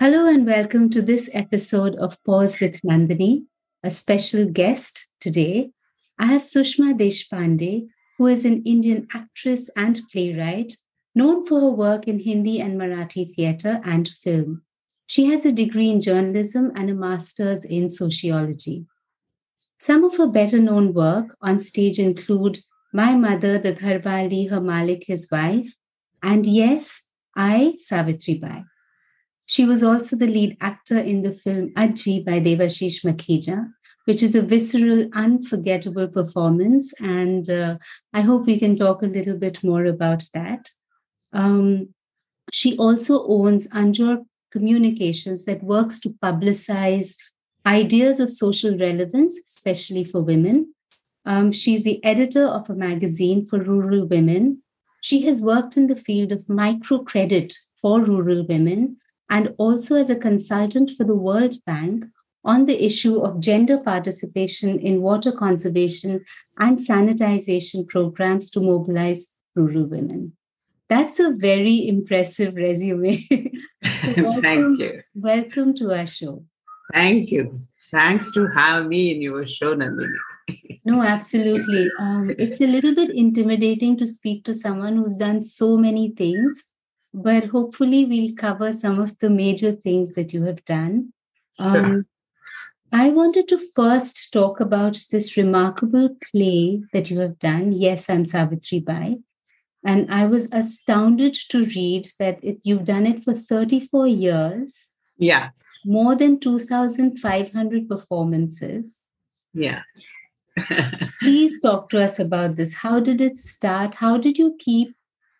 Hello and welcome to this episode of Pause with Nandini. A special guest today. I have Sushama Deshpande, who is an Indian actress and playwright known for her work in Hindi and Marathi theatre and film. She has a degree in journalism and a master's in sociology. Some of her better known work on stage include My Mother, the Dharwali, Her Malik, His Wife, and Yes, I, Savitri Bai. She was also the lead actor in the film Ajji by Devashish Makhija, which is a visceral, unforgettable performance. And uh, I hope we can talk a little bit more about that. Um, she also owns Anjor Communications that works to publicize ideas of social relevance, especially for women. Um, she's the editor of a magazine for rural women. She has worked in the field of microcredit for rural women and also as a consultant for the World Bank on the issue of gender participation in water conservation and sanitization programs to mobilize rural women. That's a very impressive resume. so welcome, Thank you. Welcome to our show. Thank you. Thanks to have me in your show, Nandini. no, absolutely. Um, it's a little bit intimidating to speak to someone who's done so many things but hopefully we'll cover some of the major things that you have done. Um, I wanted to first talk about this remarkable play that you have done. Yes, I'm Savitri Bai. And I was astounded to read that it, you've done it for 34 years. Yeah. More than 2,500 performances. Yeah. Please talk to us about this. How did it start? How did you keep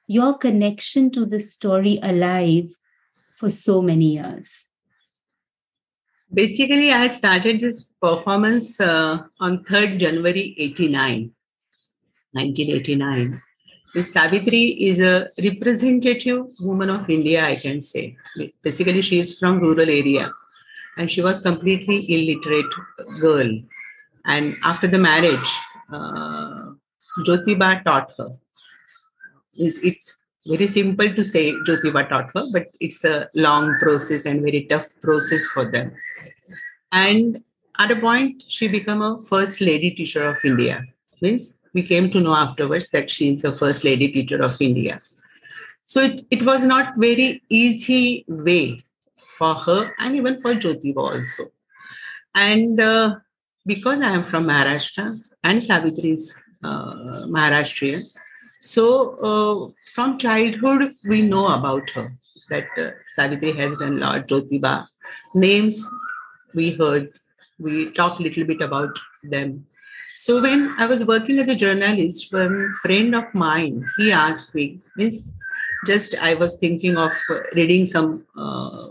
your connection to this story alive for so many years? Basically, I started this performance uh, on 3rd January 89, 1989. This Savitri is a representative woman of India, I can say. Basically, she is from rural area and she was completely illiterate girl. And after the marriage, uh, Jyotiba taught her it's very simple to say Jyotiba taught her, but it's a long process and very tough process for them. And at a point, she became a first lady teacher of India. Means we came to know afterwards that she is the first lady teacher of India. So it, it was not very easy way for her and even for Jyotiba also. And uh, because I am from Maharashtra and Savitri is uh, Maharashtrian, so uh, from childhood, we know about her that uh, Savitri has done Lord Jyotiba. Names we heard, we talked a little bit about them. So when I was working as a journalist, one friend of mine, he asked me, means just I was thinking of reading some uh,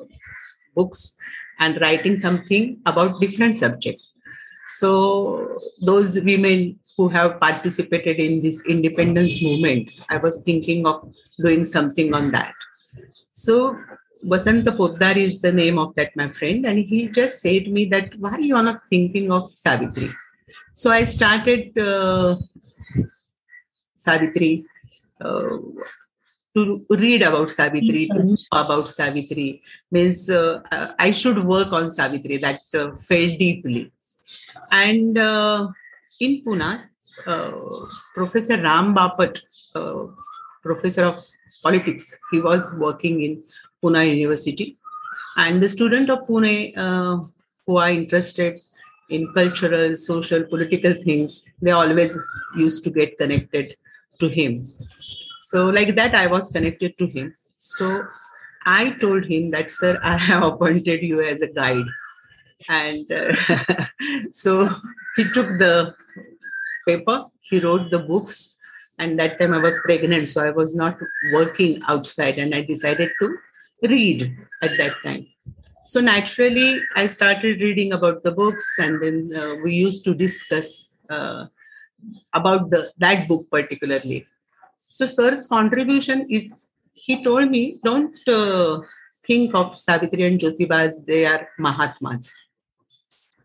books and writing something about different subject. So those women who have participated in this independence movement, I was thinking of doing something on that. So Vasanta Poddar is the name of that my friend, and he just said to me that why you are not thinking of Savitri? So I started uh, Savitri uh, to read about Savitri, to know about Savitri. Means uh, I should work on Savitri. That uh, felt deeply, and uh, in Pune, uh, Professor Ram Bapat, uh, professor of politics, he was working in Pune University. And the student of Pune uh, who are interested in cultural, social, political things, they always used to get connected to him. So, like that, I was connected to him. So, I told him that, sir, I have appointed you as a guide. And uh, so he took the paper. He wrote the books. And that time I was pregnant, so I was not working outside, and I decided to read at that time. So naturally, I started reading about the books, and then uh, we used to discuss uh, about the that book particularly. So Sir's contribution is he told me don't uh, think of Savitri and Jyotiba as they are Mahatmas.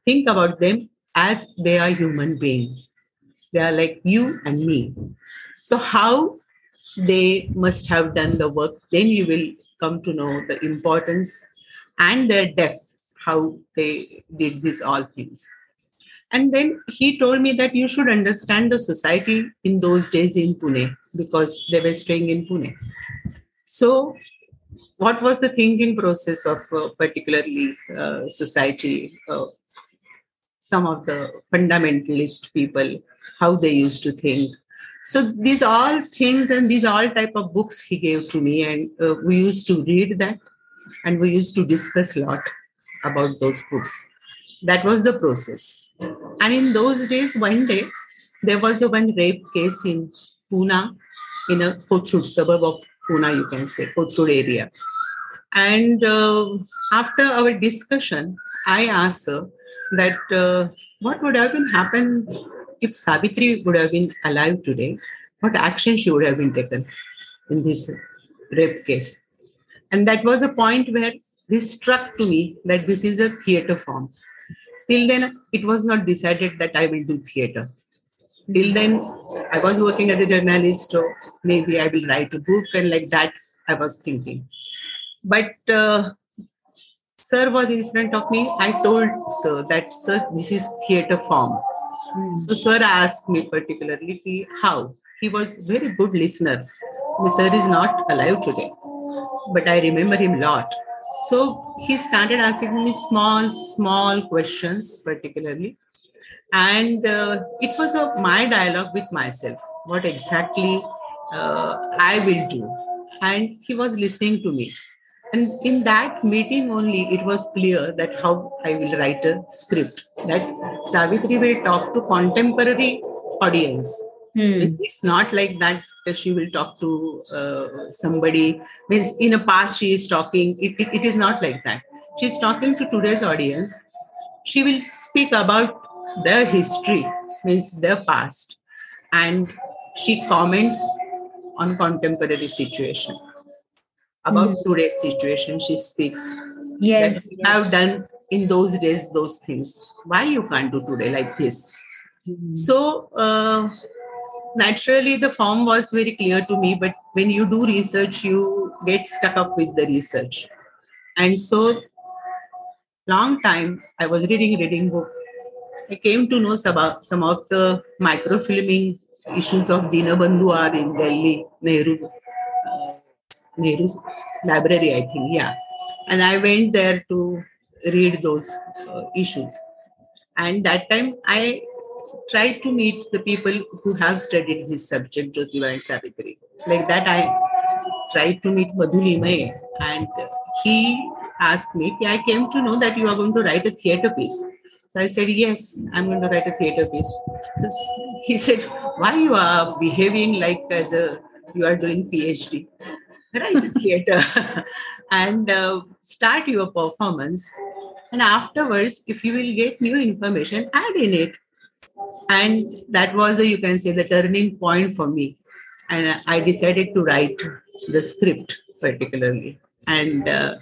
Think about them as they are human beings. They are like you and me. So how they must have done the work, then you will come to know the importance and their depth, how they did these all things. And then he told me that you should understand the society in those days in Pune because they were staying in Pune. So, what was the thinking process of uh, particularly uh, society? Uh, some of the fundamentalist people, how they used to think. So these all things and these all type of books he gave to me, and uh, we used to read that, and we used to discuss a lot about those books. That was the process and in those days, one day, there was a one rape case in Pune, in a Kothurud suburb of Pune, you can say, Kothurud area. And uh, after our discussion, I asked her that uh, what would have been happened if Savitri would have been alive today? What action she would have been taken in this rape case? And that was a point where this struck to me that this is a theater form. Till then it was not decided that i will do theater. Till then i was working as a journalist so maybe i will write a book and like that i was thinking. But uh, sir was in front of me. I told sir that sir this is theater form. Mm. so sir asked me particularly how? He was very good listener the sir is not alive today but i remember him a lot so he started asking me small, small questions, particularly. And uh, it was a, my dialogue with myself, what exactly uh, I will do. And he was listening to me. And in that meeting only, it was clear that how I will write a script, that Savitri will talk to contemporary audience. Hmm. It's not like that she will talk to uh, somebody. Means in a past she is talking it, it, it is not like that. She's talking to today's audience. She will speak about their history means their past and she comments on contemporary situation. About mm today's situation she speaks. Yes. I've done in those days those things. Why you can't do today like this? Mm so uh, naturally the form was very clear to me but when you do research you get stuck up with the research. And so long time i was reading reading book. I came to know about some of the microfilming issues of Dinabandhu are in delhi nehru uh, nehru's library i think yeah. And i went there to read those uh, issues. And that time i try to meet the people who have studied this subject, Jyotiba and Savitri. Like that, I tried to meet Madhu May, and he asked me, I came to know that you are going to write a theater piece. So I said, Yes, I'm going to write a theater piece. So he said, Why you are behaving like as a you are doing PhD? Write a theater and uh, start your performance. And afterwards, if you will get new information, add in it and that was a, you can say the turning point for me. And i decided to write the script particularly. And uh,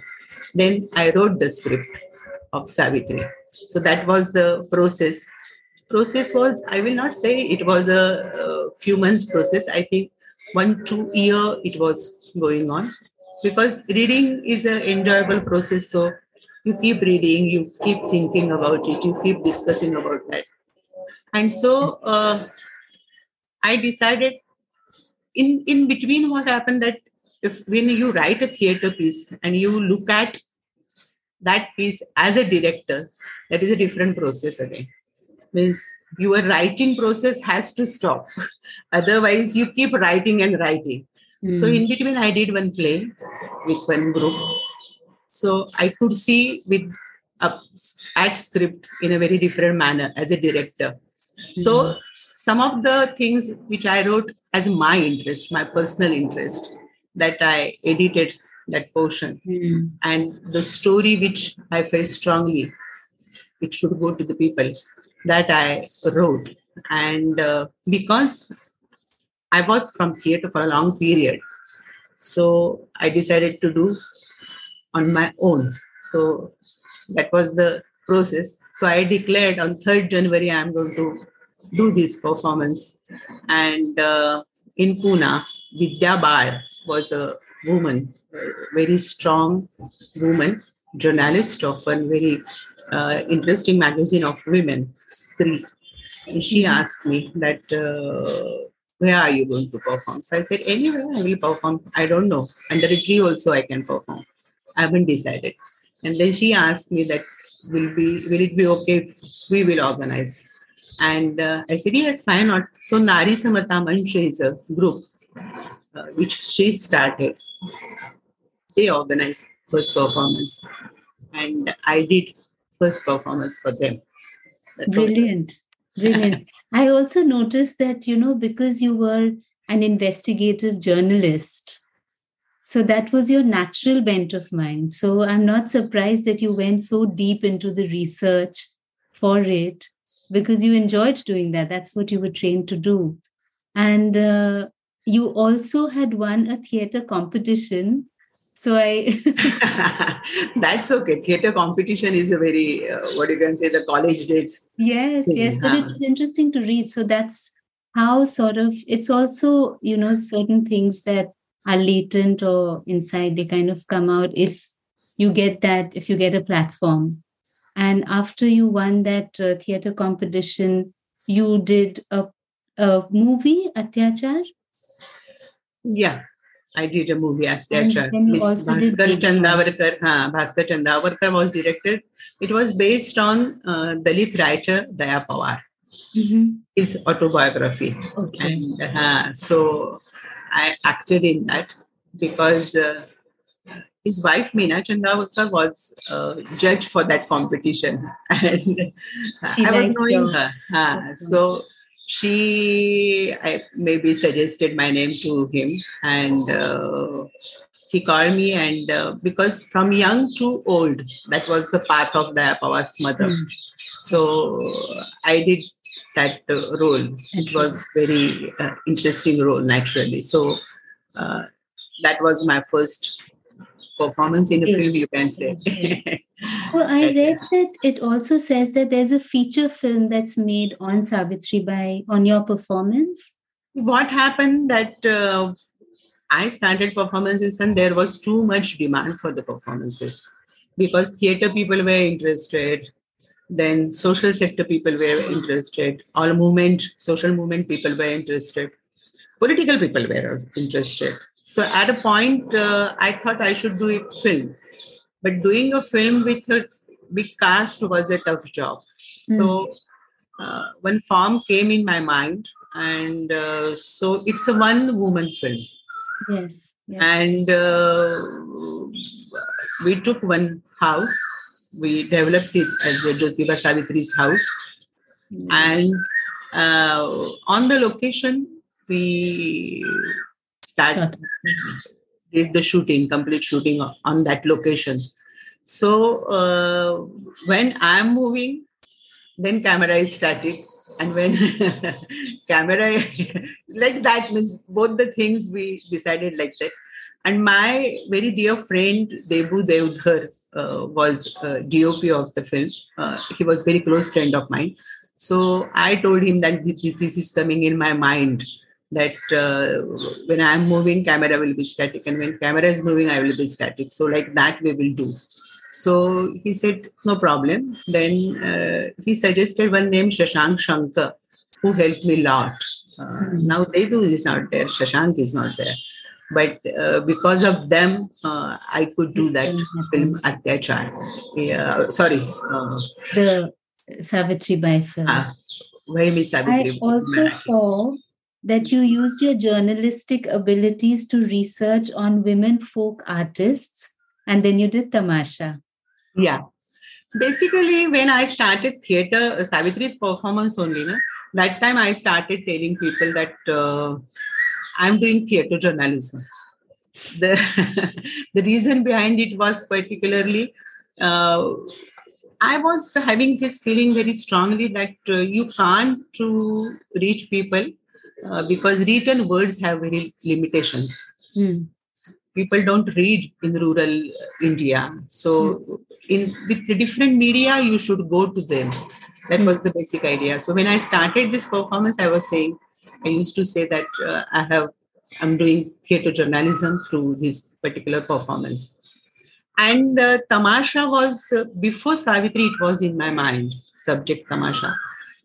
then i wrote the script of savitri. So that was the process. Process was i will not say it was a, a few months process. I think one two year it was going on. Because reading is an enjoyable process. So you keep reading you keep thinking about it you keep discussing about that and so uh, i decided in in between what happened that if when you write a theater piece and you look at that piece as a director that is a different process again. Means your writing process has to stop. Otherwise you keep writing and writing. Mm. so in between i did one play with one group. So i could see with a at script in a very different manner as a director so some of the things which I wrote as my interest, my personal interest, that I edited that portion, mm. and the story which I felt strongly it should go to the people that I wrote, and uh, because I was from theater for a long period, so I decided to do on my own. So that was the process So I declared on 3rd January, I'm going to do this performance. And uh, in Pune, Vidya Bal was a woman, a very strong woman, journalist of a very uh, interesting magazine of women, Stree. And she Mhm. asked me that, uh, where are you going to perform? So I said, anywhere I will perform. I don't know. Under a tree also I can perform. I haven't decided. And then she asked me that, will be will it be okay if we will organize? And uh, I said, yes, why not? So Nari Samata Mancha is a group uh, which she started. They organized first performance, and I did first performance for them. That Brilliant. Brilliant. I also noticed that, you know, because you were an investigative journalist, so that was your natural bent of mind. So I'm not surprised that you went so deep into the research for it because you enjoyed doing that. That's what you were trained to do. And uh, you also had won a theater competition. So I. That's okay. Theater competition is a very, uh, what you can say, the college days. Yes, thing, yes, but it was interesting to read. So that's how sort of it's also, you know, certain things that are latent or inside, they kind of come out if you get that, if you get a platform. And after you won that uh, theater competition, you did a, a movie, Atyachar. Yeah, I did a movie Atyachar. Miss Bhaskar Chandavarkar, huh, Bhaskar Chandavarkar was directed. It was based on uh, Dalit writer Daya Pawar, his autobiography. Okay. And uh, so I acted in that because uh, his wife Meena Chandavarkar was uh, judge for that competition, and She I was knowing her. Uh, so she I maybe suggested my name to him, and uh, he called me. And uh, because from young to old, that was the path of the Pawar's mother. Mm. So I did that uh, role. It was very uh, interesting role naturally. So uh, that was my first performance in a film, you can say. So I read that it also says that there's a feature film that's made on Savitri by on your performance. what happened that uh, I started performances and there was too much demand for the performances because theater people were interested, then social sector people were interested, all movement, social movement people were interested, political people were interested. So at a point, uh, I thought I should do a film, but doing a film with a big cast was a tough job. So uh, one form came in my mind, and uh, so it's a one woman film Yes. Yeah. and uh, we took one house we developed it as the jyotiba savitri's house. And uh, on the location we started did the shooting complete shooting on that location. So uh, when i'm moving then camera is static. And when camera like that means both the things we decided like that and my very dear friend debu Deodhar uh, was uh, dop of the film uh, he was very close friend of mine so i told him that this, this is coming in my mind that uh, when i'm moving camera will be static and when camera is moving i will be static so like that we will do so he said, no problem. Then uh, he suggested one name, Shashank Shankar, who helped me a lot. Uh, Mhm. Now Debu is not there, Shashank is not there. But uh, because of them, uh, I could do that film Atyachar. Yeah, sorry, uh, the Savitri Bai film. ah, Miss I also saw that you used your journalistic abilities to research on women folk artists, and then you did Tamasha. Yeah. Basically, when I started theater, uh, Savitri's performance only, na, that time I started telling people that uh, I'm doing theater journalism. The, the reason behind it was particularly uh, I was having this feeling very strongly that uh, you can't to reach people uh, because written words have very limitations Hmm. people don't read in rural India. So, in with the different media, you should go to them. That was the basic idea. So, when I started this performance, I was saying, I used to say that uh, I have, I'm doing theatre journalism through this particular performance. And uh, Tamasha was uh, before Savitri, it was in my mind, subject Tamasha.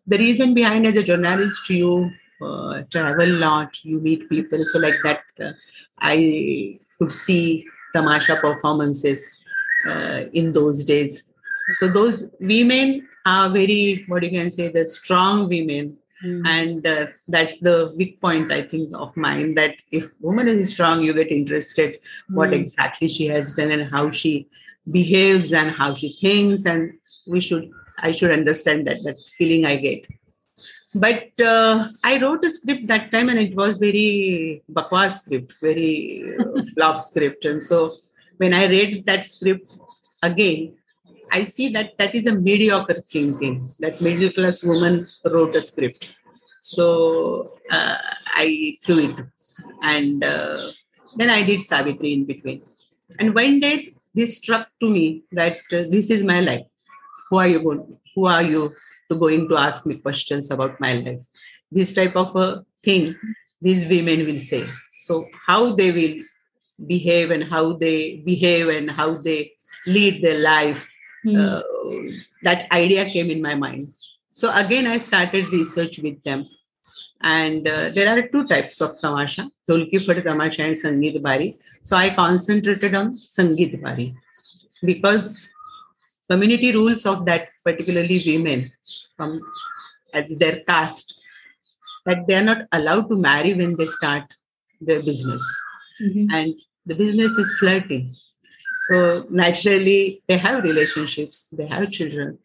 The reason behind as a journalist, you uh, travel a lot, you meet people. So, like that, uh, I could see tamasha performances uh, in those days. So those women are very, what you can say, the strong women. Mm. And uh, that's the big point, I think, of mine that if woman is strong, you get interested mm. what hmm. exactly she has done and how she behaves and how she thinks. And we should, I should understand that, that feeling I get. But uh, I wrote a script that time and it was very bakwas script, very uh, flop script. And so when I read that script again, I see that that is a mediocre thinking. That middle class woman wrote a script. So uh, I threw it. And uh, then I did Savitri in between. And one day this struck to me that uh, this is my life. Who are you going? Who are you to going to ask me questions about my life. This type of a thing these women will say. So how they will behave and how they behave and how they lead their life. Mm. Uh, that idea came in my mind. So again, I started research with them. And uh, there are two types of tamasha, Dholki Phad tamasha and Sangeet Bari. So I concentrated on Sangeet Bari because community rules of that particularly women from as their caste that they are not allowed to marry when they start their business mm-hmm. and the business is flirting so naturally they have relationships they have children.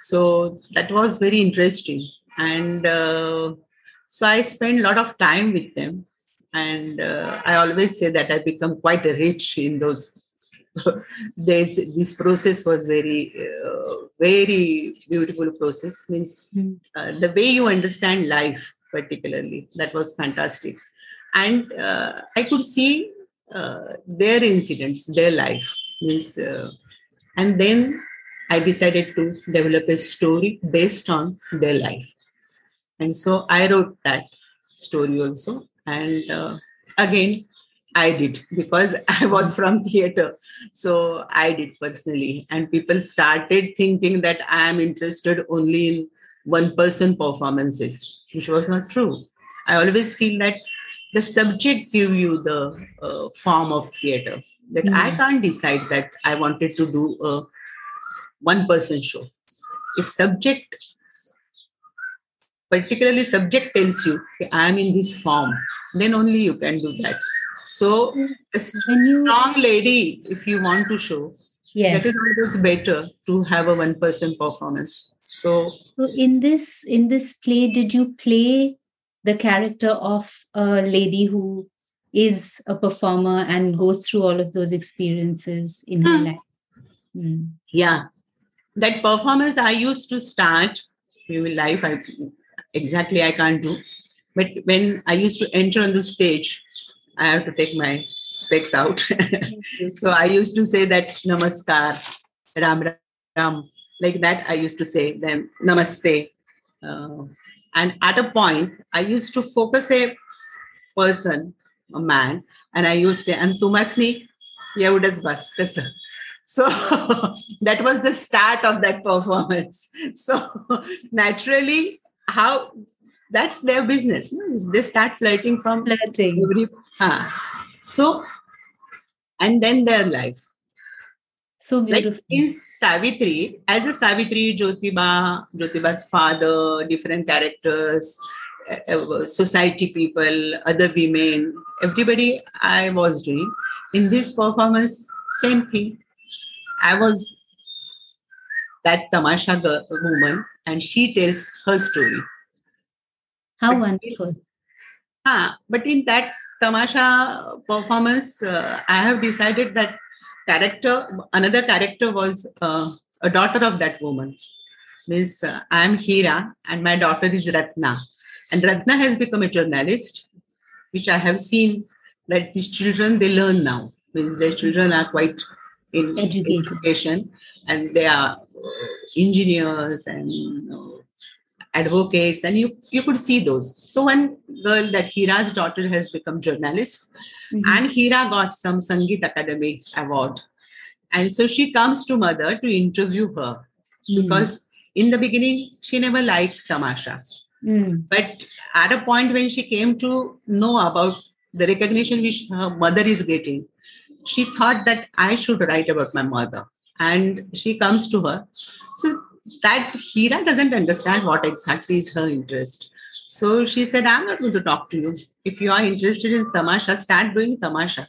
So that was very interesting. And uh, so i spent a lot of time with them. And uh, i always say that i become quite rich in those this this process was very uh, very beautiful process. Means mm. uh, the way you understand life particularly that was fantastic. And uh, i could see uh, their incidents their life means uh, and then i decided to develop a story based on their life and so i wrote that story also and uh, again I did because I was from theater. So I did personally. And people started thinking that I am interested only in one person performances, which was not true. I always feel that the subject give you the uh, form of theater. That mm. I can't decide that I wanted to do a one person show. If subject particularly subject tells you i am in this form then only you can do that so a strong lady, if you want to show, yes. that is always better to have a one person performance. So, so in this in this play, did you play the character of a lady who is a performer and goes through all of those experiences in her hmm. life? Hmm. Yeah, that performance I used to start in life. I exactly I can't do, but when I used to enter on the stage, I have to take my specs out. so I used to say that namaskar, ram ram, like that. I used to say then namaste. Uh, and at a point, I used to focus a person, a man, and I used to, and tumasni, yaudas bas, so that was the start of that performance. So naturally, how that's their business. They start flirting from flirting. Every, uh, so, and then their life. So beautiful. Like in Savitri, as a Savitri, Jyotiba, Jyotiba's father, different characters, society people, other women, everybody I was doing. In this performance, same thing. I was that Tamasha girl, woman, and she tells her story. How but wonderful. Ah, but in that Tamasha performance, uh, I have decided that character, another character was uh, a daughter of that woman. Means uh, I am Hira and my daughter is Ratna. And Ratna has become a journalist, which I have seen that these children, they learn now. Means their children are quite in Educated. education and they are uh, engineers and you know, advocates and you you could see those so one girl that hira's daughter has become journalist Mhm. and hira got some sangeet academy award and so she comes to mother to interview her Mm. because in the beginning she never liked tamasha Mm. but at a point when she came to know about the recognition which her mother is getting she thought that i should write about my mother and she comes to her so that hira doesn't understand what exactly is her interest. So she said i'm not going to talk to you. If you are interested in tamasha start doing tamasha.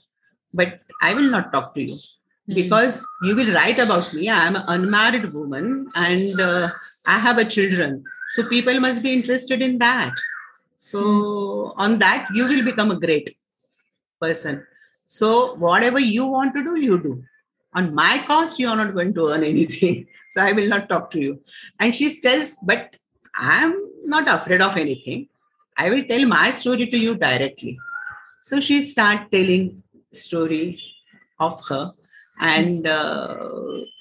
But i will not talk to you Mm. because you will write about me. I am an unmarried woman and uh, i have a children. So people must be interested in that. So on that you will become a great person. So whatever you want to do you do on my cost you are not going to earn anything. So i will not talk to you. And she tells but i'm not afraid of anything. I will tell my story to you directly. So she start telling story of her. And uh,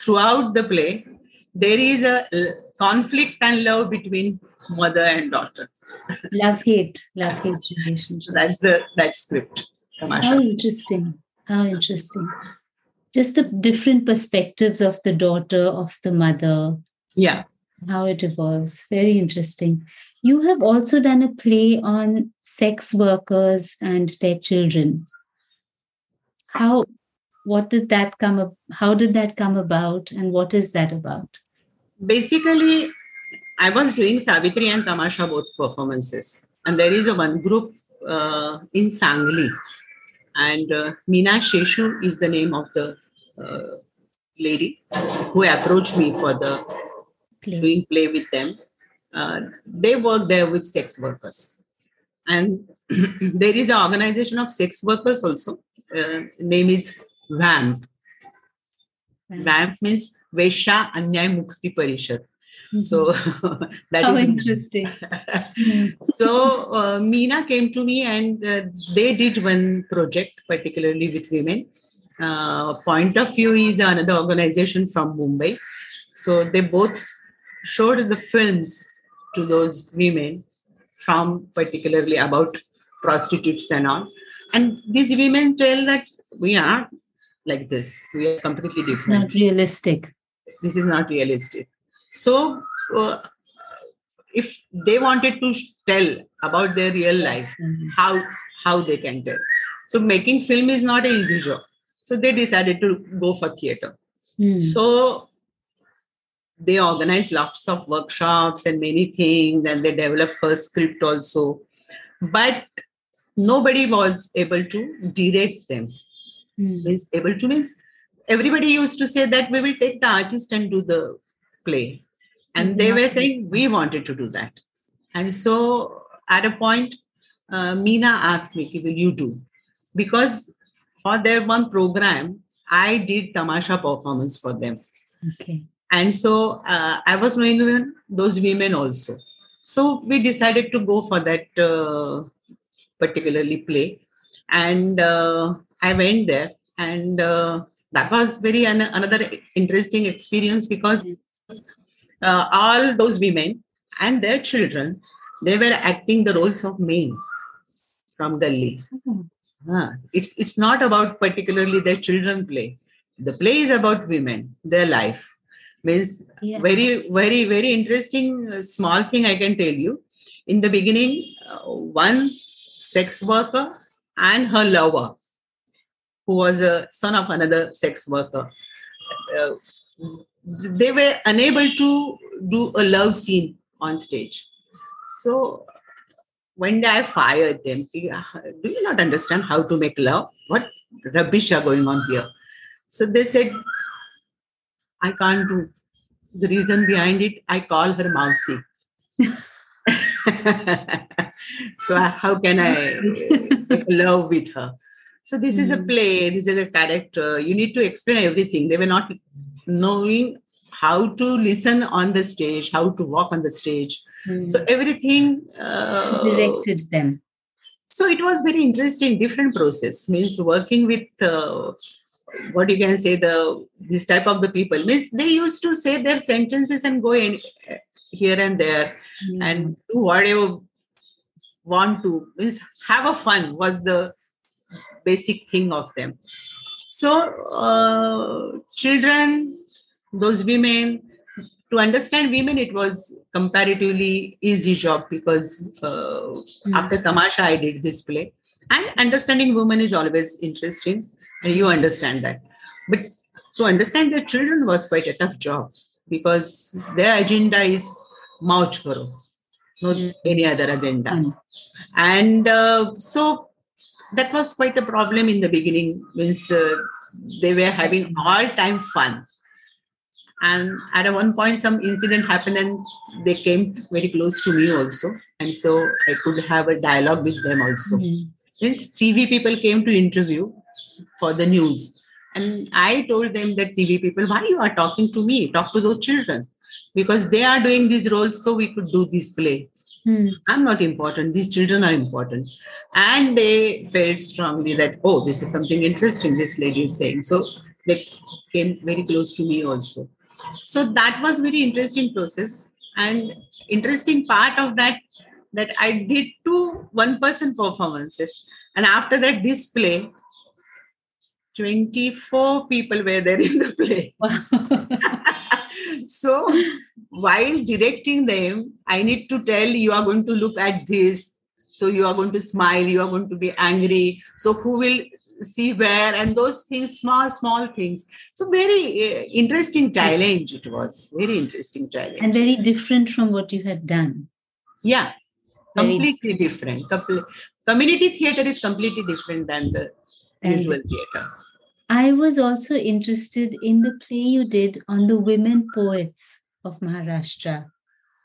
throughout the play there is a conflict and love between mother and daughter. Love hate, love hate relationship. that's the that script. How interesting. How interesting. Just the different perspectives of the daughter, of the mother, yeah how it evolves. Very interesting. You have also done a play on sex workers and their children. How what did that come up how did that come about and what is that about? basically i was doing savitri and tamasha both performances and there is a one group uh, in sangli and uh, meena sheshu is the name of the uh, lady who approached me for the Play. doing play with them. Uh, they work there with sex workers. And there is an organization of sex workers also. Uh, name is vamp. Vamp. Means vesha anyay mukti parishad so that how is interesting. So uh, Meena came to me and uh, they did one project particularly with women. Uh, Point of View is another organization from Mumbai. So they both showed the films to those women from particularly about prostitutes and all. And these women tell that we are like this. We are completely different not realistic. this is not realistic so uh, if they wanted to tell about their real life Mhm. how how they can tell so making film is not an easy job so they decided to go for theater Hmm. so they organized lots of workshops and many things and they developed first script also but nobody was able to direct them Hmm. means able to means everybody used to say that we will take the artist and do the play. And they were saying we wanted to do that. And so at a point uh, meena asked me will you do. Because for their one program i did tamasha performance for them. Okay. and so uh, i was knowing those women also. So we decided to go for that uh, particularly play. And uh, i went there. And uh, that was very an- another interesting experience because uh, all those women and their children they were acting the roles of men from gully Oh, Huh. It's it's not about particularly their children play. The play is about women, their life. Means yeah. very very very interesting uh, small thing I can tell you. In the beginning, uh, one sex worker and her lover, who was a son of another sex worker, uh, they were unable to do a love scene on stage. So when I fired them. Do you not understand how to make love? What rubbish are going on here? So they said, I can't do. The reason behind it, I call her Mousy. so how can I make love with her? So this is a Mhm. play. This is a character. You need to explain everything. They were not knowing how to listen on the stage, how to walk on the stage. Hmm. So everything uh, directed them. so it was very interesting different process means working with uh, what you can say the this type of the people means they used to say their sentences and go in here and there mm-hmm. and do whatever want to means have a fun was the basic thing of them so uh, children those women to understand women it was comparatively easy job because uh, mm-hmm. after tamasha i did this play and understanding women is always interesting and you understand that but to understand the children was quite a tough job because their agenda is mouch karo no mm. any other agenda mm. and uh, so that was quite a problem in the beginning means uh, they were having all time fun. And at one point some incident happened and they came very close to me also. And so i could have a dialogue with them also. Mm-hmm. means tv people came to interview for the news. And i told them that tv people why you are talking to me? Talk to those children. Because they are doing these roles so we could do this play hmm. i'm not important. These children are important. And they felt strongly that oh this is something interesting this lady is saying. So they came very close to me also. So that was very interesting process. And interesting part of that that i did two one person performances. And after that this play 24 people were there in the play so while directing them i need to tell you are going to look at this. So you are going to smile you are going to be angry. So who will see where and those things small small things. So very uh, interesting challenge it was. Very interesting challenge. And very different from what you had done. Yeah. Completely different. different. Community theater is completely different than the and usual theater i was also interested in the play you did on the women poets of maharashtra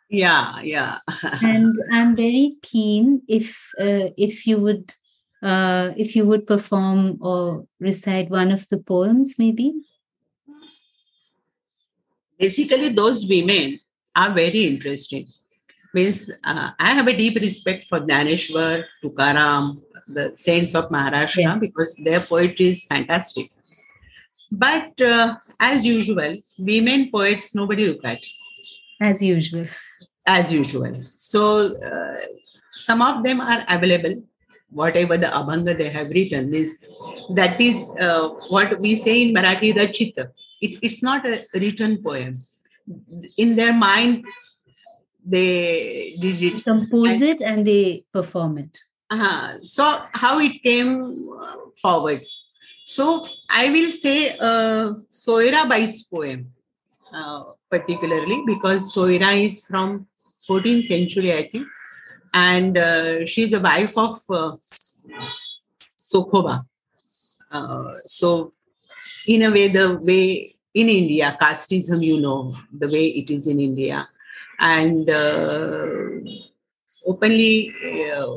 yeah yeah and i'm very keen if uh, if you would uh, if you would perform or recite one of the poems, maybe? Basically, those women are very interesting. Means uh, I have a deep respect for Dnyaneshwar, Tukaram, the saints of Maharashtra yeah. because their poetry is fantastic. But uh, as usual, women poets nobody look at. As usual. As usual. So uh, some of them are available whatever the abhanga they have written is that is uh, what we say in marathi rachita it, it's not a written poem in their mind they did it. Compose it and they perform it. Uh-huh. so how it came forward. So i will say uh, soira bai's poem uh, particularly because soira is from 14th century i think. And uh, she's a wife of uh, Chokhoba. Uh, so, in a way, the way in India, casteism, you know, the way it is in India, and uh, openly uh,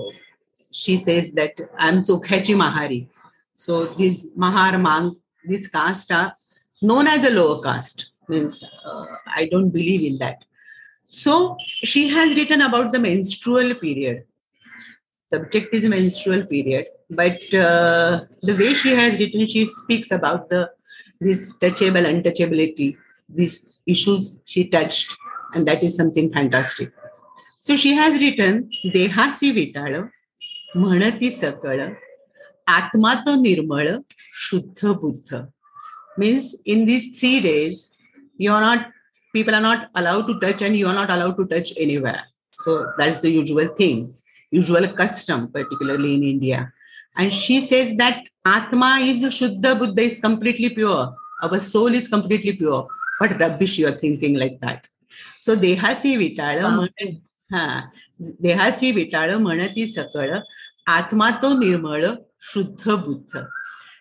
she says that I'm Chokhachi Mahari. So, these Mahar Mang, this caste are known as a lower caste. Means uh, I don't believe in that. So she has written about the menstrual period. Subject is menstrual period, but uh, the way she has written, she speaks about the this touchable untouchability, these issues she touched, and that is something fantastic. So she has written Dehasi Vitala, Manati Sakala, Atmato Nirmala, Shuddha Buddha. Means in these three days, you are not people are not allowed to touch and you are not allowed to touch anywhere. So that's the usual thing, usual custom, particularly in India. And she says that Atma is Shuddha Buddha is completely pure. Our soul is completely pure. What rubbish you are thinking like that. so dehasi vitala ha dehasi vitala manati sakala atma to nirmal shuddha buddha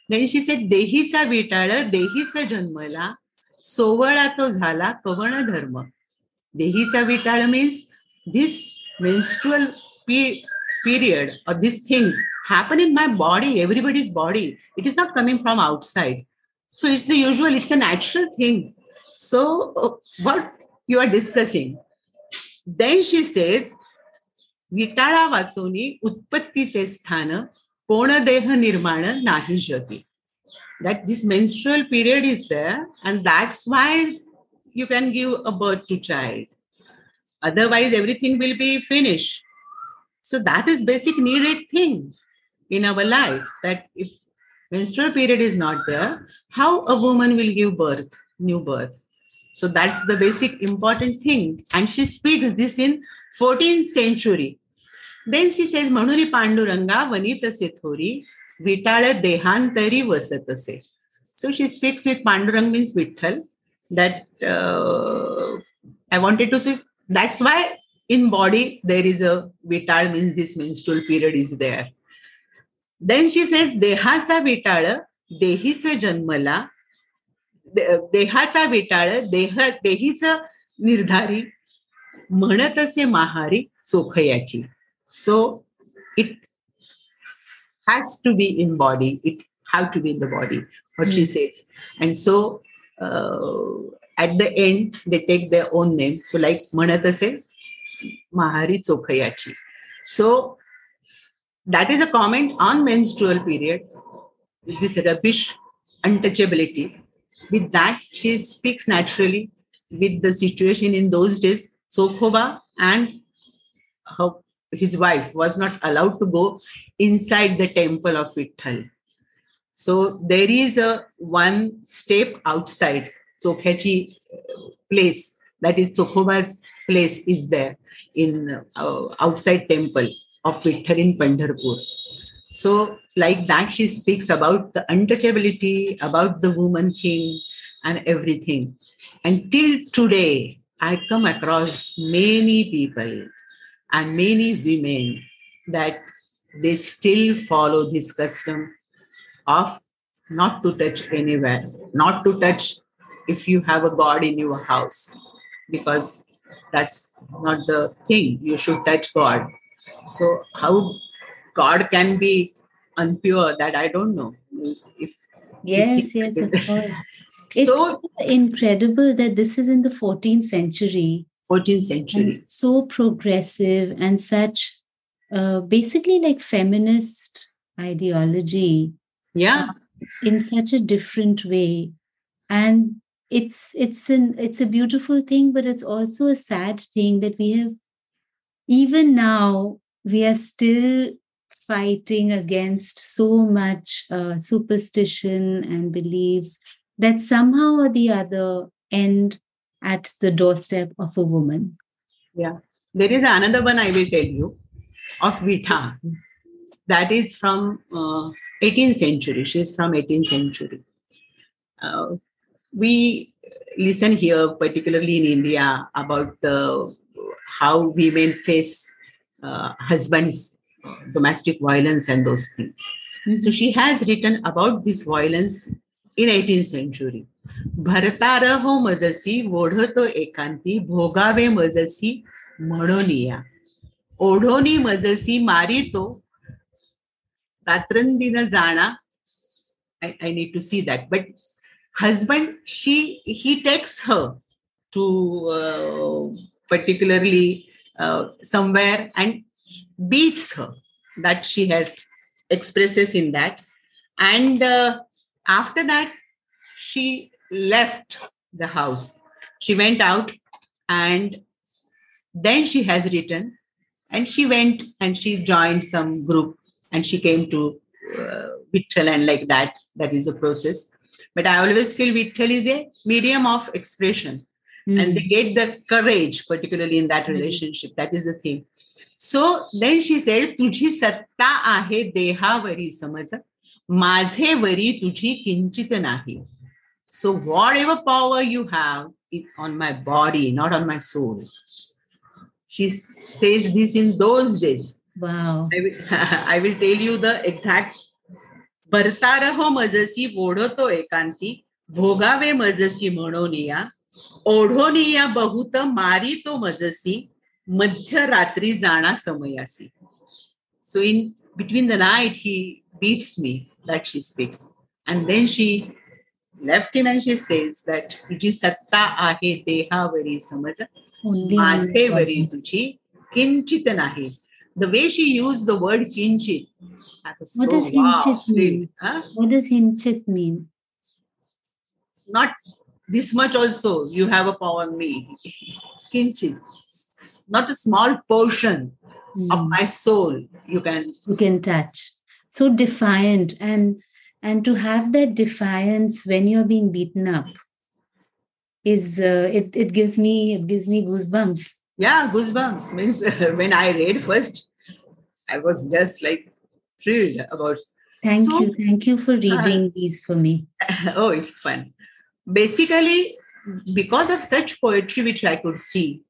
then she said dehicha vitala dehicha janmala सोवळा तो झाला कवण धर्म देहीचा विटाळ means this menstrual period or these things happen in my body everybody's body it is not coming from outside so it's the usual it's a natural thing so what you are discussing then she says विटाळा वाचोनी उत्पत्तीचे स्थान कोण देह निर्माण नाही जगी that this menstrual period is there and that's why you can give a birth to child otherwise everything will be finished so that is basic needed thing in our life that if menstrual period is not there how a woman will give birth new birth So that's the basic important thing. And she speaks this in 14th century. Then she says, Manuri Panduranga Vanita Sethori vitala dehantari vasatase. So she speaks with Pandurang means Vitthal. That uh, I wanted to say, that's why in body there is a Vital means this menstrual period is there. Then she says, Dehacha Vitala, dehisa Janmala, देहाचा विटाळ देह देहीच निर्धारी म्हणत असे महारी चोखयाची so it has to be in body it have to be in the body what she says and so uh, at the end they take their own name so like म्हणत असे महारी चोखयाची so that is a comment on menstrual period this rubbish untouchability with that she speaks naturally with the situation in those days Chokhoba and her, his wife was not allowed to go inside the temple of Vitthal. So there is a one step outside Chokhachi place, that is Chokhoba's place is there in uh, outside temple of Vitthal in Pandharpur. So like that, she speaks about the untouchability, about the woman thing and everything. Until today, I come across many people and many women that they still follow this custom of not to touch anywhere, not to touch if you have a God in your house, because that's not the thing. You should touch God. So, how God can be unpure, that I don't know. If Yes, yes, of course. It's so, incredible that this is in the 14th century 14th century. so progressive and such uh, basically like feminist ideology Yeah, in such a different way and it's it's an it's a beautiful thing but it's also a sad thing that we have even now we are still fighting against so much uh, superstition and beliefs that somehow or the other end at the doorstep of a woman yeah. There is another one I will tell you of Vitha. that is from uh, 18th century she's from 18th century uh, we listen here particularly in india about the how women face uh, husbands domestic violence and those things so she has written about this violence in 18th century भरतार हो मजसी ओढतो एकांती भोगावे मजसी म्हणोनिया ओढोनी मजसी मारितो रात्रंदिन जाणा I, I need to see that. But husband, she he takes her to uh, particularly uh, somewhere and beats her. That she has expresses in that, and uh, after that, she left the house. She went out, and then she has written, and she went and she joined some group, and she came to uh, and like that. That is a process. But I always feel Vitthal is a medium of expression and they get the courage, particularly in that Mhm. relationship. That is the thing. So then she said तुझी सत्ता आहे देहावरी समज. माझे worry तुझी किंचित नाही. So whatever power you have on my body not on my soul she says this in those days I will tell you the exact भरता रहो मजसी ओढतो एकांती. भोगावे मजसी म्हणून या. ओढोनिया बहुत मारी तो मजसी. Madhyaratri Jana Samayasi. So in between the night, he beats me that she speaks. And then she left him and she says that तुझी सत्ता आहे देहावरी समज माझेवरी तुझी किंचित नाही the way she used the word kinchit. What does kinchit mean? What does kinchit mean? Not this much also. You have a power on me. kinchit. Not a small portion mm. of my soul you can you can touch. So defiant. And and to have that defiance when you're being beaten up is uh, it, it gives me it gives me goosebumps. Yeah goosebumps. Means when i read first i was just like thrilled about thank so, you. Thank you for uh, reading uh, these for me. Oh it's fun. Basically because of such poetry which i could see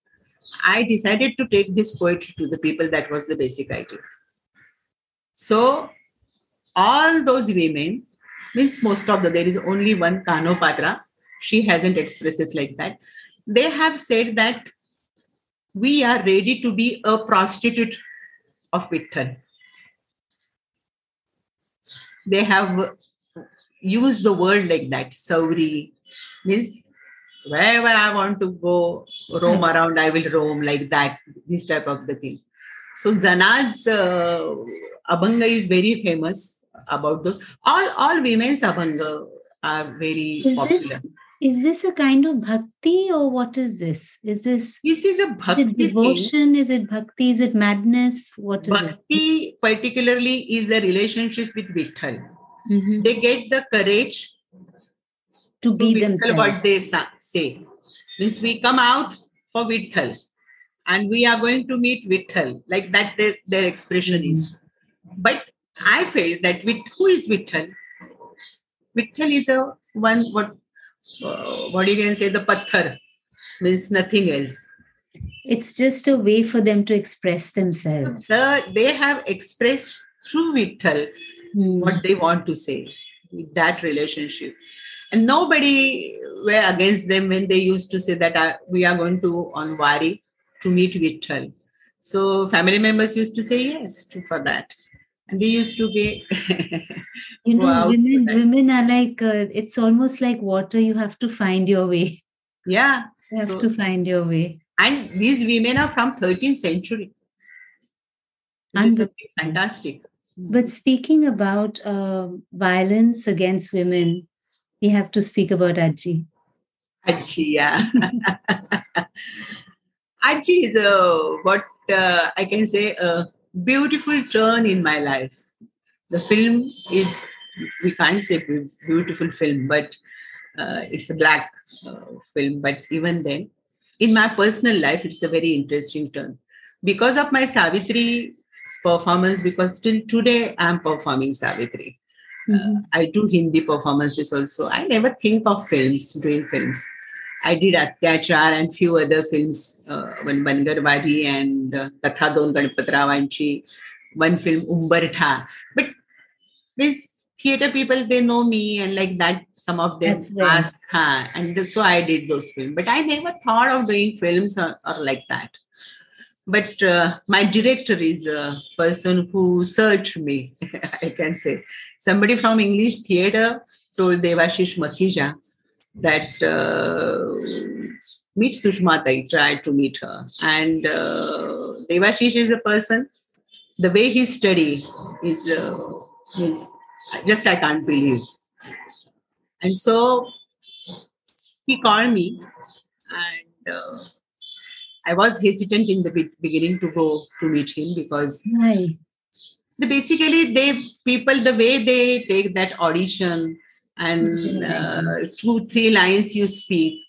i decided to take this poetry to the people that was the basic idea so all those women means most of the there is only one Kanhopatra she hasn't expressed it like that they have said that we are ready to be a prostitute of Vitthal. They have used the word like that. Sauri means wherever I want to go, roam around, I will roam like that, this type of the thing. So Jana's uh, Abhanga is very famous about those. All, all women's Abhanga are very is popular. This, is this a kind of bhakti or what is this? Is this this is a bhakti is devotion? Thing. Is it bhakti? Is it madness? What is bhakti it? particularly is a relationship with Vitthal. Mm-hmm. They get the courage to be to themselves. What they say means we come out for Vitthal and we are going to meet Vitthal like that. Their, their expression mm-hmm. is. But I felt that with who is Vitthal? Vitthal is a one what uh, what you can say the pathar means nothing else it's just a way for them to express themselves so they have expressed through Vitthal hmm. what they want to say with that relationship and nobody were against them when they used to say that uh, we are going to on Wari to meet Vitthal. So family members used to say yes to, for that. And they used to be. you know women women are like uh, it's almost like water you have to find your way. Yeah you have so, to find your way. And these women are from 13th century and fantastic. But speaking about uh, violence against women we have to speak about Ajji. Ajji, yeah. Ajji is a, what uh, I can say a beautiful turn in my life. The film is, we can't say beautiful film, but uh, it's a black uh, film. But even then, in my personal life, it's a very interesting turn. Because of my Savitri performance, because till today I'm performing Savitri. Mm-hmm. Uh, I do Hindi performances also. I never think of films, doing films. I did Atyachar and few other films, uh, one Bangarwadi and uh, Katha Don Ganpatravanchi, one film Umbartha. But these theater people, they know me and like that, some of them ask, huh, and so I did those films. But I never thought of doing films or, or like that. But uh, my director is a person who searched me, I can say. Somebody from English theater told Devashish Makhija that uh, meet Tai, tried to meet her. And uh, Devashish is a person, the way he study is, uh, is just I can't believe. And so he called me and uh, I was hesitant in the beginning to go to meet him because Why? basically they people the way they take that audition and uh, two three lines you speak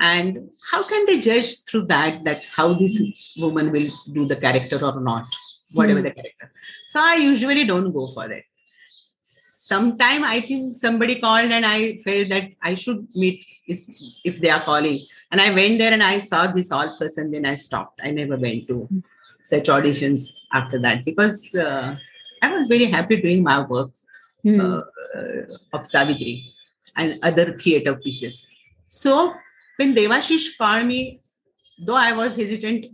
and how can they judge through that that how this woman will do the character or not whatever mm. the character so i usually don't go for that sometime i think somebody called and i felt that i should meet if they are calling and i went there and i saw this all first and then i stopped i never went to such auditions after that because uh, i was very happy doing my work mm. uh, of Savitri and other theater pieces. So when Devashish called me, though I was hesitant,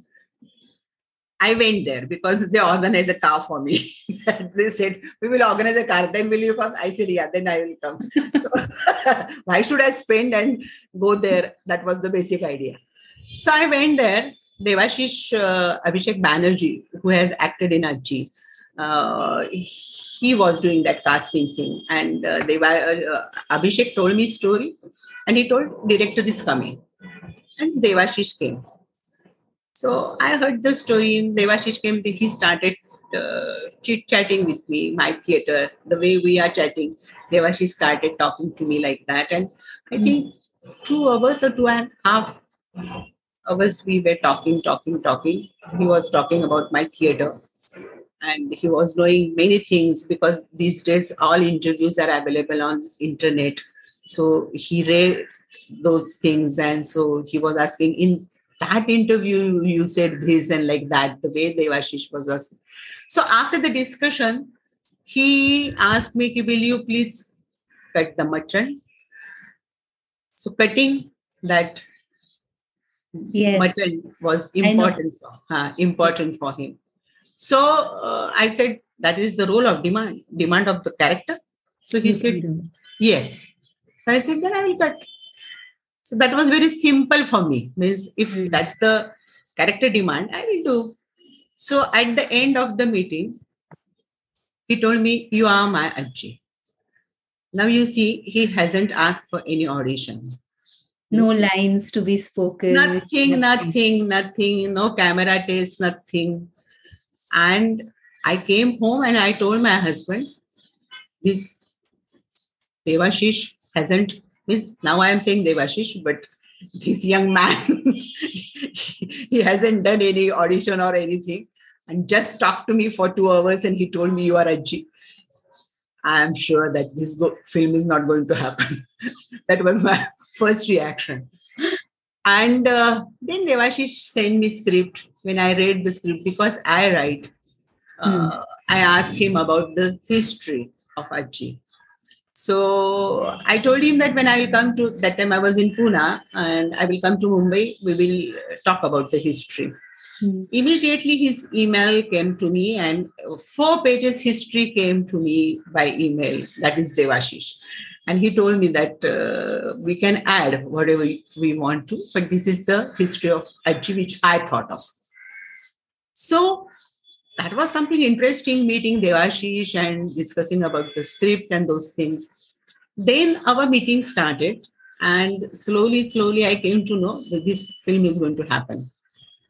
I went there because they organized a car for me. they said, We will organize a car, then will you come? I said, Yeah, then I will come. so, why should I spend and go there? That was the basic idea. So I went there. Devashish uh, Abhishek Banerjee, who has acted in Ajji. Uh, he was doing that casting thing, and uh, they were uh, Abhishek told me story, and he told director is coming, and Devashish came. So I heard the story. Devashish came. He started uh, chit chatting with me, my theater, the way we are chatting. Devashish started talking to me like that, and I hmm. think two hours or two and a half hours we were talking, talking, talking. He was talking about my theater and he was knowing many things because these days all interviews are available on internet so he read those things and so he was asking in that interview you said this and like that the way devashish was asking so after the discussion he asked me will you please cut the mutton so cutting that yes. mutton was important for, uh, important for him so uh, I said, that is the role of demand, demand of the character. So he said, yes. So I said, then I will cut. So that was very simple for me. Means if hmm. that's the character demand, I will do. So at the end of the meeting, he told me, You are my Ajji. Now you see, he hasn't asked for any audition. No lines to be spoken. Nothing, nothing, nothing, no camera test, nothing. And I came home and I told my husband, this Devashish hasn't, now I am saying Devashish, but this young man, he hasn't done any audition or anything and just talked to me for two hours and he told me you are Ajji. I am sure that this go- film is not going to happen. that was my first reaction. And uh, then Devashish sent me script when I read the script because I write. Uh, hmm. I asked him about the history of Ajji. So I told him that when I will come to that time I was in Pune and I will come to Mumbai, we will talk about the history. Hmm. Immediately his email came to me and four pages history came to me by email. That is Devashish and he told me that uh, we can add whatever we want to but this is the history of Ajji which i thought of so that was something interesting meeting devashish and discussing about the script and those things. Then our meeting started and slowly slowly i came to know that this film is going to happen.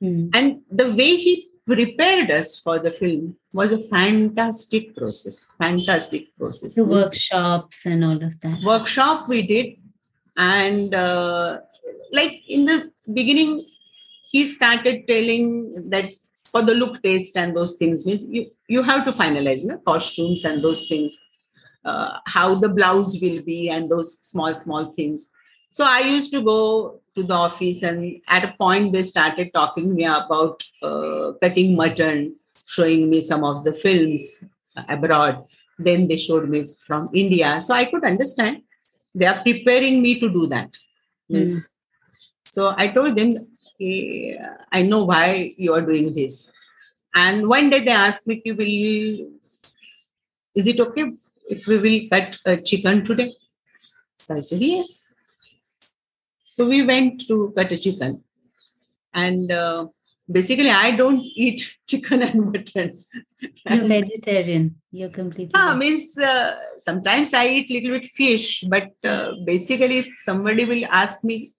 Mm. and the way he prepared us for the film was a fantastic process fantastic process. The workshops and all of that. Workshop we did and uh, like in the beginning he started telling that for the look taste and those things means you, you have to finalize you know, costumes and those things uh, how the blouse will be and those small small things. So i used to go to the office and at a point they started talking me about uh, cutting mutton showing me some of the films abroad. Then they showed me from india. So i could understand. They are preparing me to do that. Mm. so i told them i know why you are doing this and one day they asked me will is it okay if we will cut a chicken today so i said yes so we went to cut a chicken. And uh, basically, I don't eat chicken and mutton. You're vegetarian. You're completely. Ah, means uh, sometimes I eat a little bit fish, but uh, basically, if somebody will ask me,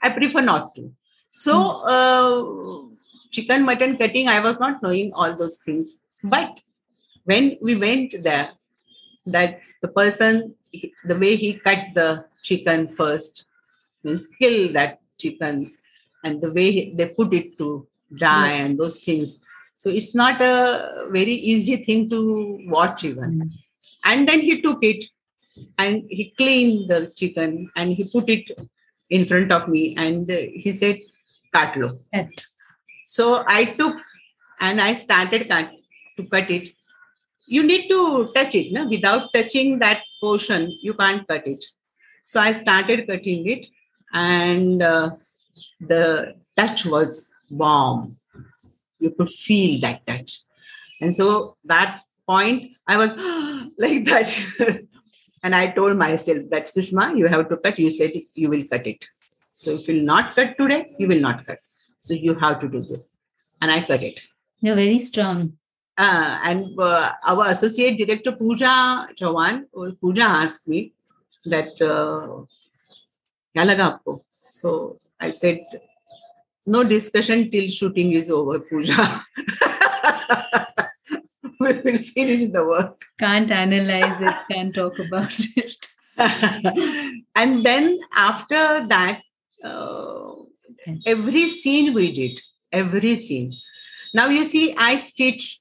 I prefer not to. So, uh, chicken, mutton cutting, I was not knowing all those things. But when we went there, that the person, the way he cut the chicken first, means kill that chicken and the way they put it to dry mm. and those things so it's not a very easy thing to watch even mm. and then he took it and he cleaned the chicken and he put it in front of me and he said katlo so i took and i started cut, to cut it you need to touch it no? without touching that portion you can't cut it so i started cutting it and uh, the touch was warm. You could feel that touch. And so that point, I was like that. and I told myself that Sushma, you have to cut. You said you will cut it. So if you will not cut today, you will not cut. So you have to do it. And I cut it. You're very strong. Uh, and uh, our associate director Pooja Chawan, uh, Pooja asked me that, uh, "Kya laga aapko?" So I said, "No discussion till shooting is over, Pooja." we will finish the work. Can't analyze it. Can't talk about it. and then after that, uh, Okay. every scene we did, every scene. Now you see, I stitch.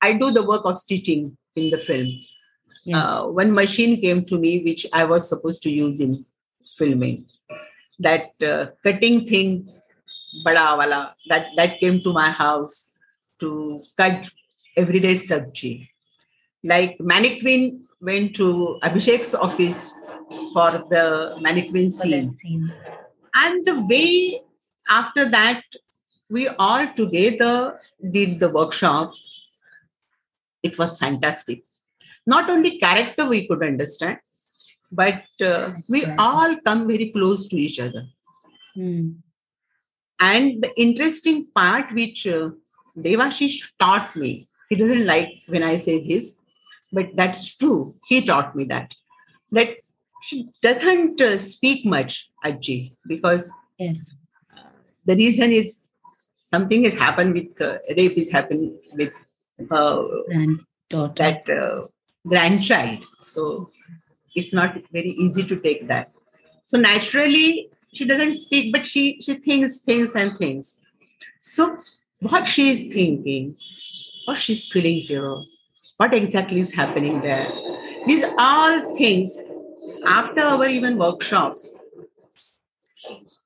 I do the work of stitching in the film. Yes. Uh, one machine came to me which I was supposed to use in filming. That uh, cutting thing, bada wala, that that came to my house to cut everyday sabji. Like mannequin went to Abhishek's office for the mannequin scene scene. and the way after that we all together did the workshop it was fantastic not only character we could understand but uh, we all come very close to each other Hmm. and the interesting part which uh, devashish taught me he doesn't like when i say this but that's true. He taught me that. That she doesn't uh, speak much Ajji, because Yes. the reason is something has happened with uh, rape is happened with uh, Granddaughter. that uh, grandchild. So it's not very easy to take that. So naturally she doesn't speak but she she thinks things and things. So what she is thinking what she's feeling here what exactly is happening there? These all things after our even workshop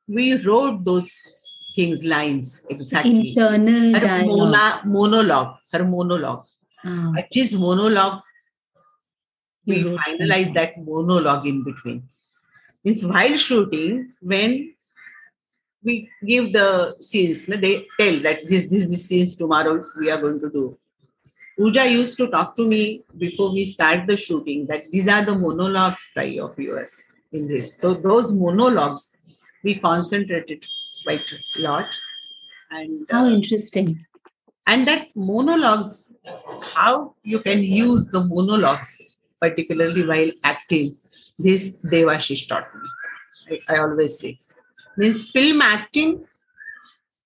we wrote those things lines exactly. Internal her mona- monologue her monologue. Ah, Ajji's monologue we You finalized that monologue in between. Means while shooting, when we give the scenes, they tell that this, this, this scenes tomorrow we are going to do. Pooja used to talk to me before we start the shooting that these are the monologues Sai, of yours in this. So those monologues we concentrated quite a lot. And how uh, interesting. and that monologues how you can use the monologues particularly while acting this devashish taught me I, I always say means film acting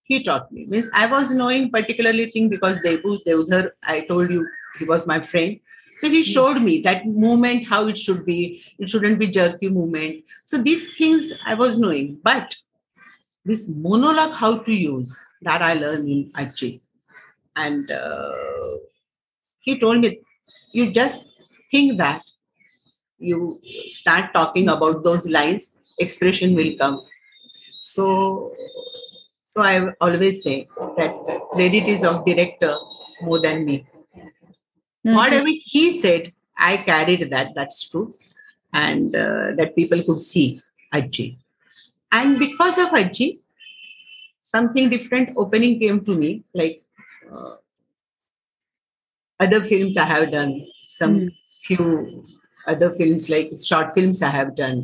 he taught me. Means i was knowing particularly thing because debu Deodhar i told you he was my friend. So he showed me that movement how it should be. It shouldn't be jerky movement so these things i was knowing. But this monologue how to use that i learned in Ajji and uh, he told me you just think that you start talking about those lines expression will come. So so i always say that credit is of director more than me No, whatever he said i carried that that's true and uh, that people could see Ajji. and because of Ajji, something different opening came to me like uh, other films i have done some Mm. few other films like short films i have done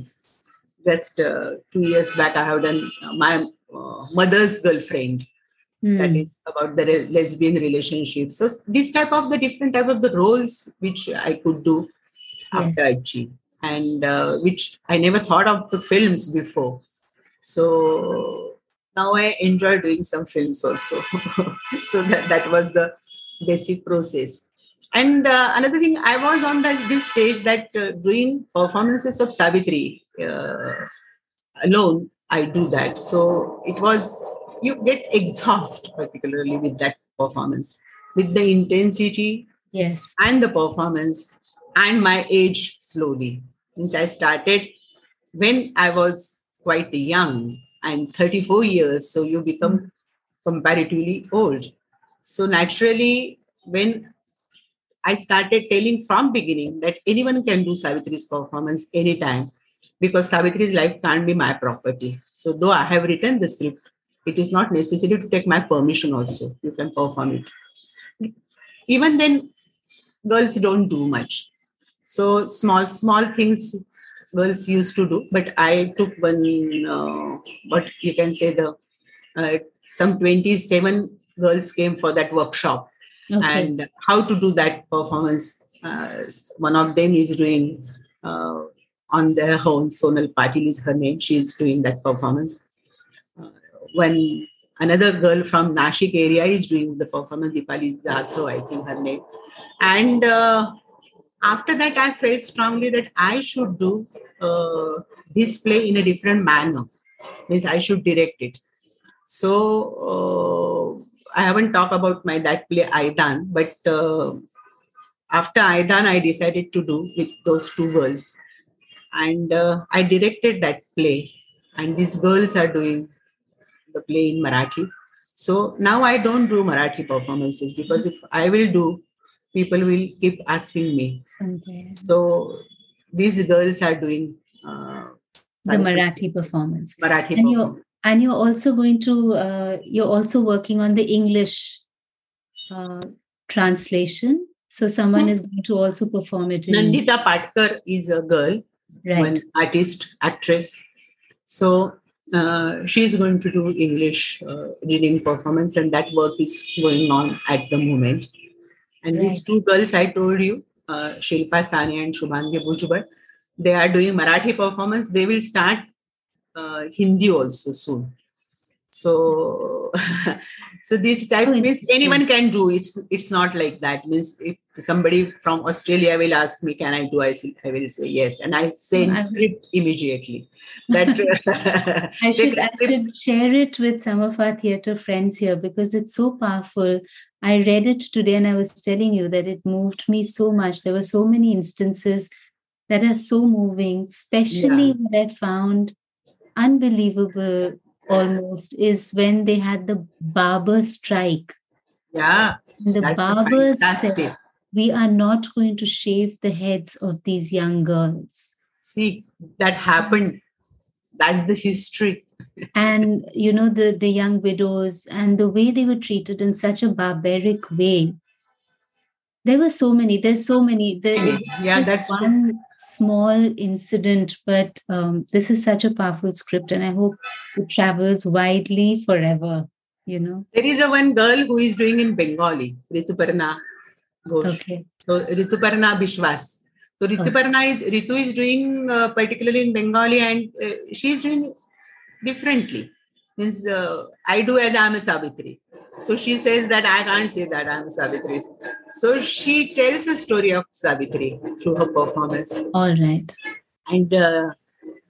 just uh, two years back i have done uh, my uh, mother's girlfriend Hmm. that is about the re- lesbian relationship. So this type of the different type of the roles which i could do after Ajji and uh, which i never thought of the films before. So now i enjoy doing some films also. So that, that was the basic process. And uh, another thing i was on the, this stage that uh, doing performances of savitri uh, alone i do that. So it was you get exhaust particularly with that performance. With the intensity Yes. and the performance and my age slowly. Means i started when i was quite young. I'm 34 years so you become comparatively old. So naturally when i started telling from beginning that anyone can do savitri's performance anytime because savitri's life can't be my property so though i have written the script it is not necessary to take my permission also you can perform it even then girls don't do much so small small things girls used to do but i took one uh, what you can say the uh, some 27 girls came for that workshop Okay. and how to do that performance. Uh, one of them is doing uh, on their own. Sonal Patil is her name. She is doing that performance. Uh, when another girl from Nashik area is doing the performance, Dipali Jadhav, I think her name. And uh, after that, I felt strongly that I should do uh, this play in a different manner. Means I should direct it. So uh, I haven't talked about my that play Aaydan, but uh, after Aaydan, I decided to do with those two girls, and uh, I directed that play. And these girls are doing the play in Marathi. So now I don't do Marathi performances because if I will do, people will keep asking me. Okay. So these girls are doing uh, The Marathi performance. Marathi And you're and you're also going to uh, you're also working on the English uh, translation. So someone Hmm. is going to also perform it in Nandita Patkar is a girl, right. one artist, actress. So uh, she is going to do English uh, reading performance, and that work is going on at the moment. And these two girls I told you, uh, Shilpa Sani and Shubhangi Bhujbal, they are doing Marathi performance. They will start uh, Hindi also soon. So, so this oh, type Oh, means anyone can do. It's it's not like that. Means if somebody from Australia will ask me, can I do? I say, I will say yes, and I send mm, I- script immediately. That I should I should share it with some of our theater friends here because it's so powerful. I read it today and I was telling you that it moved me so much. There were so many instances that are so moving, especially Yeah. what I found unbelievable almost is when they had the barber strike. yeah, And the that's the barber said, We are not going to shave the heads of these young girls. See, that happened. That's the history. and you know the the young widows and the way they were treated in such a barbaric way there were so many there's so many there, Yeah, that's one small incident but um, this is such a powerful script and i hope it travels widely forever you know There is a one girl who is doing in Bengali, Rituparna Ghosh. okay So Rituparna Bishwas. So Rituparna is Ritu is doing uh, particularly in Bengali, and uh, she is doing differently. Means uh, I do as I am a Savitri. So she says that I can't say that I am Savitri. So she tells the story of Savitri through her performance, all right and uh,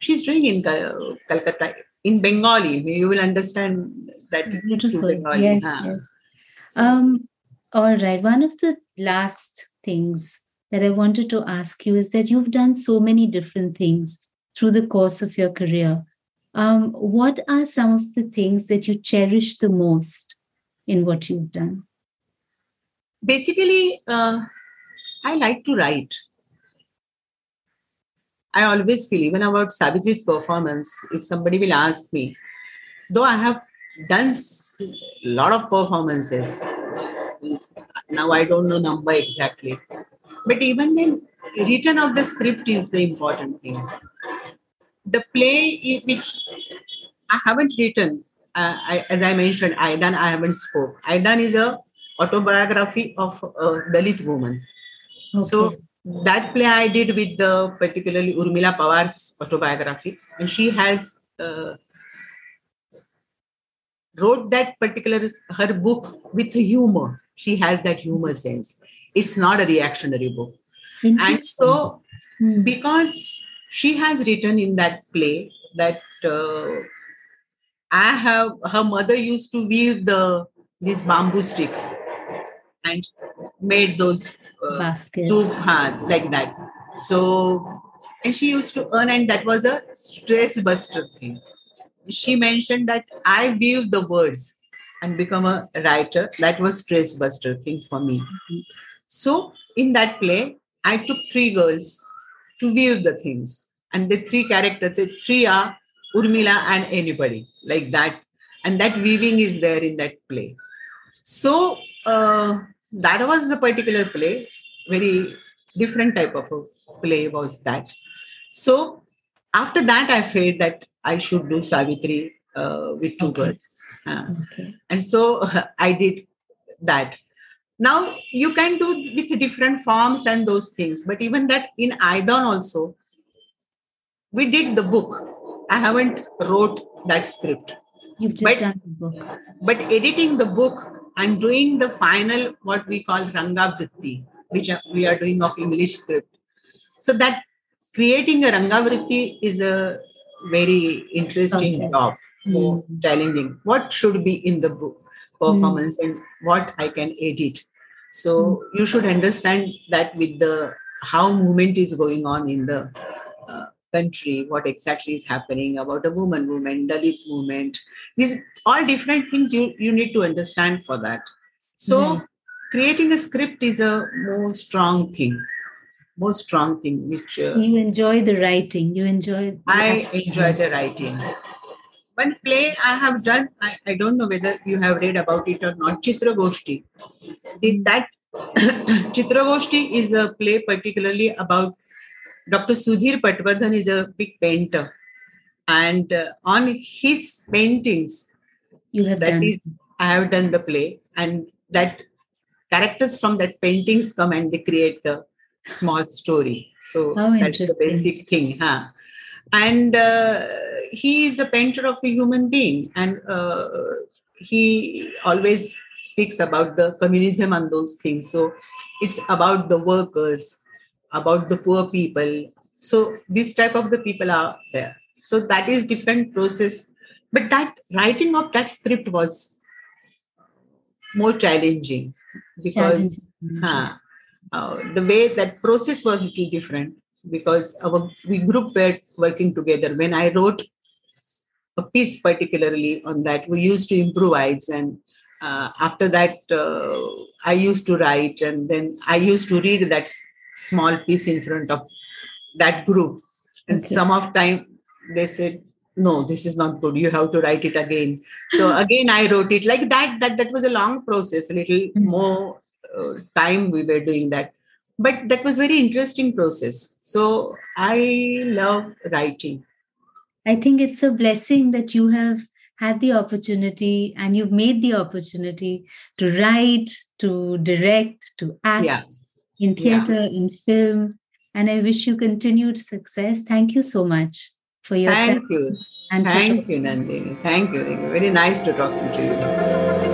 she's doing in Calcutta in Bengali. You will understand that beautiful Bengali. yes huh? yes So- Um, all right. One of the last things that I wanted to ask you is that you've done so many different things through the course of your career. Um, what are some of the things that you cherish the most in what you've done? basically uh, i like to write. I always feel even about savitri's performance if somebody will ask me though i have done a lot of performances now i don't know number exactly. But even then written of the script is the important thing the play which i haven't written uh, I, as i mentioned Aaydan i haven't spoke Aaydan is a autobiography of a Dalit woman. So that play I did with the particularly Urmila Pawar's autobiography, and she has uh, wrote that particular her book with humor. She has that humor sense. It's not a reactionary book, and so Hmm. because she has written in that play that uh, I have her mother used to weave the these bamboo sticks and made those uh, Baskets. like that. So and she used to earn, and that was a stress buster thing. She mentioned that I weave the words and become a writer. That was stress buster thing for me. So in that play, I took three girls to weave the things, and the three characters, the three are Urmila and anybody like that, and that weaving is there in that play. So uh, that was the particular play. Very different type of a play was that. So after that, I felt that I should do Savitri uh, with two Okay. birds. Uh, Okay. and so I did that. Now you can do with different forms and those things, but even that in Aaydan also, we did the book. I haven't wrote that script, You've just But- done the book. but editing the book and doing the final what we call Ranga Vritti, which we are doing of English script. So that creating a Ranga Vritti is a very interesting Process. job, more Mm. challenging. What should be in the book performance and what I can edit. So you should understand that with the how movement is going on in the uh, country, what exactly is happening about a woman movement, Dalit movement, these all different things you, you need to understand for that. So Right. creating a script is a more strong thing, more strong thing, which uh, You enjoy the writing. You enjoy. the I enjoy the writing. One play I have done, I, I don't know whether you have read about it or not, Chitra Goshti. Did that Chitra Goshti is a play particularly about Dr. Sudhir Patwardhan is a big painter. And uh, on his paintings, You have that done. is, I have done the play, and that characters from that paintings come and they create the small story. So that's the basic thing, huh? And uh, he is a painter of a human being, and uh, he always speaks about the communism and those things. So it's about the workers, about the poor people. So this type of the people are there. So that is different process but that writing of that script was more challenging because Challenging. huh, uh, the way that process was a little different because our we group were working together when i wrote a piece particularly on that. We used to improvise and uh, after that uh, i used to write and then i used to read that s- small piece in front of that group. And Okay. some of time they said no this is not good. You have to write it again. So again i wrote it like that that that was a long process a little Mhm. more uh, time we were doing that. But that was very interesting process. So i love writing I think it's a blessing that you have had the opportunity and you've made the opportunity to write, to direct, to act yeah in Yeah. theater, in film. And I wish you continued success. Thank you so much for your thank time you and thank you nandini thank you very nice to talk to you